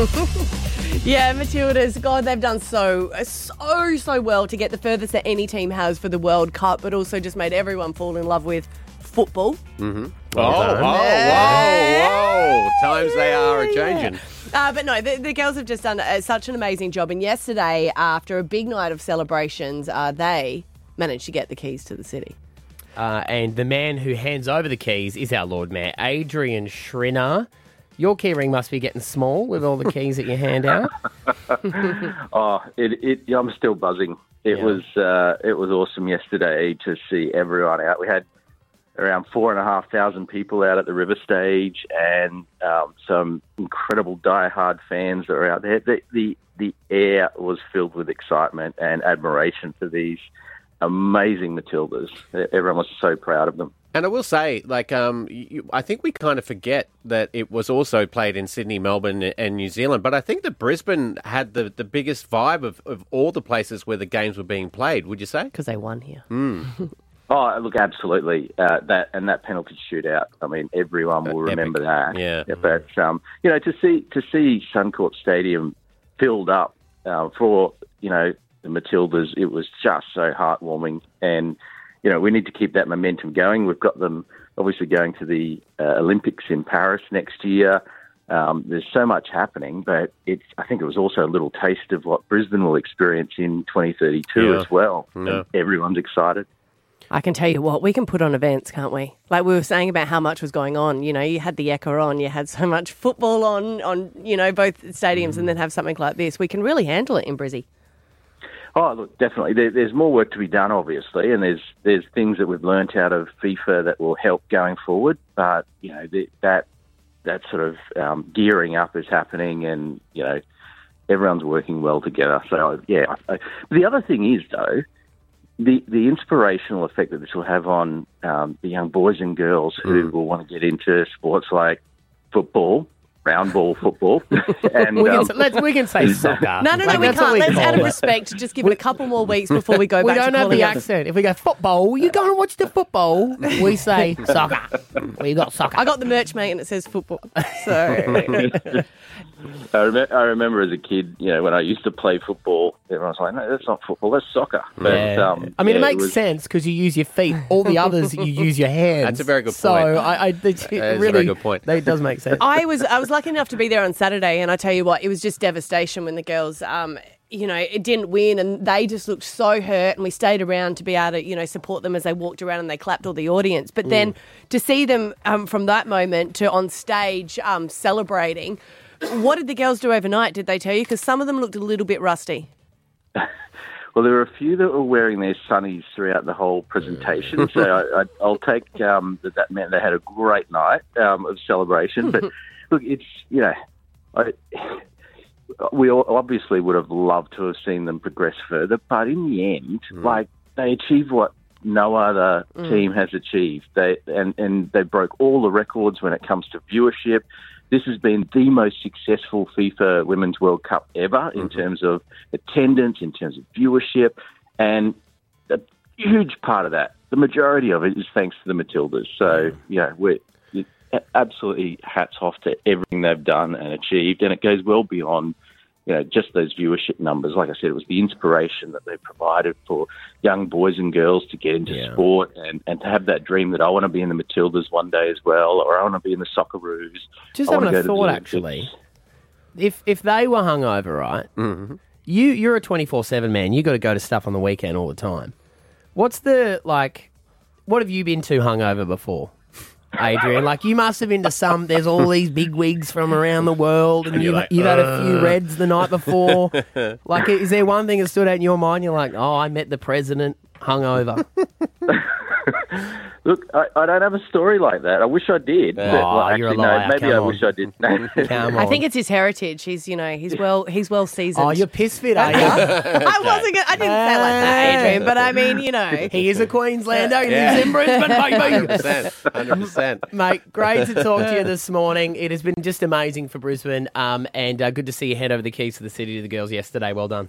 Yeah, Matildas, God, they've done so, so, so well to get the furthest that any team has for the World Cup, but also just made everyone fall in love with football. Oh, whoa, whoa, whoa. Times they are a changing. Uh, but no, the, the girls have just done uh, such an amazing job. And yesterday, after a big night of celebrations, uh, they managed to get the keys to the city. Uh, and the man who hands over the keys is our Lord Mayor, Adrian Schrinner. Your key ring must be getting small with all the keys that you hand out. Oh, it, it, I'm still buzzing. It Yeah. was uh, it was awesome yesterday to see everyone out. We had around four and a half thousand people out at the river stage, and um, some incredible die-hard fans that were out there. The, the the air was filled with excitement and admiration for these amazing Matildas. Everyone was so proud of them. And I will say, like, um, you, I think we kind of forget that it was also played in Sydney, Melbourne, and New Zealand. But I think that Brisbane had the, the biggest vibe of, of all the places where the games were being played. Would you say? Because they won here. Oh, look, absolutely. Uh, that and that penalty shootout. I mean, everyone will epic. remember that. Yeah. But um, you know, to see to see Suncorp Stadium filled up uh, for you know the Matildas, it was just so heartwarming. And you know, we need to keep that momentum going. We've got them obviously going to the uh, Olympics in Paris next year. Um, there's so much happening, but it's. I think it was also a little taste of what Brisbane will experience in 2032 Yeah. as well. Yeah. Everyone's excited. I can tell you what, we can put on events, can't we? Like we were saying about how much was going on. You know, you had the Ekka on, you had so much football on, on you know, both stadiums, and then have something like this. We can really handle it in Brizzy. Oh, look, definitely. There, there's more work to be done, obviously, and there's there's things that we've learnt out of FIFA that will help going forward. But you know the, that that sort of um, gearing up is happening, and you know everyone's working well together. So yeah. I, the other thing is though, the the inspirational effect that this will have on um, the young boys and girls who will want to get into sports like football, round ball football, and We um, can, let's, we can say soccer. No, no, no, Like, we can't. Let's, out of it. respect, just give it a couple more weeks before we go We back don't have the it accent. If we go football, you go and watch the football. We say soccer. We got soccer. I got the merch, mate, and it says football. So I, rem- I remember as a kid, you know, when I used to play football, everyone was like, "No, that's not football, that's soccer." But Yeah. um, I mean, yeah, it makes was- sense because you use your feet. All the others, you use your hands. That's a very good so point. I, I it That is a really, very good point. That does make sense. I was I was lucky enough to be there on Saturday, and I tell you what, it was just devastation when the girls, um, you know, it didn't win, and they just looked so hurt. And we stayed around to be able to, you know, support them as they walked around and they clapped all the audience. But then to see them um, from that moment to on stage um, celebrating, what did the girls do overnight? Did they tell you? Because some of them looked a little bit rusty. Well, there were a few that were wearing their sunnies throughout the whole presentation, so I, I, I'll take um, that. That meant they had a great night um, of celebration. But look, it's you know, I, we all obviously would have loved to have seen them progress further, but in the end, mm. like they achieved what no other mm. team has achieved. They and and they broke all the records when it comes to viewership. This has been the most successful FIFA Women's World Cup ever in mm-hmm. terms of attendance, in terms of viewership, and a huge part of that, the majority of it, is thanks to the Matildas. So mm. yeah, we're absolutely hats off to everything they've done and achieved, and it goes well beyond you know, just those viewership numbers. Like I said, it was the inspiration that they provided for young boys and girls to get into Yeah. sport and, and to have that dream that I want to be in the Matildas one day as well, or I want to be in the Socceroos. Just I wanna having a thought, actually. If if they were hungover, right? Mm-hmm. You you're a twenty four seven man. You got to go to stuff on the weekend all the time. What's the like? What have you been to hungover before, Adrian? like you must have been to some. There's all these big wigs from around the world, and you've, you've had a few uh. reds the night before. like, is there one thing that stood out in your mind? You're like, oh, I met the president hungover. Look, I, I don't have a story like that. I wish I did. but, Oh, well, you're a actually, liar. no, maybe Come I on. wish I did. Come on. I think it's his heritage. He's, you know, he's well, he's well seasoned. Oh, you're piss fit, are you? I wasn't. Gonna, I didn't say like that, Adrian. But I mean, you know, he is a Queenslander. He Yeah. lives in Brisbane, baby. 100%. 100%. Mate, great to talk to you this morning. It has been just amazing for Brisbane, um, and uh, good to see you hand over the keys to the city to the girls yesterday. Well done.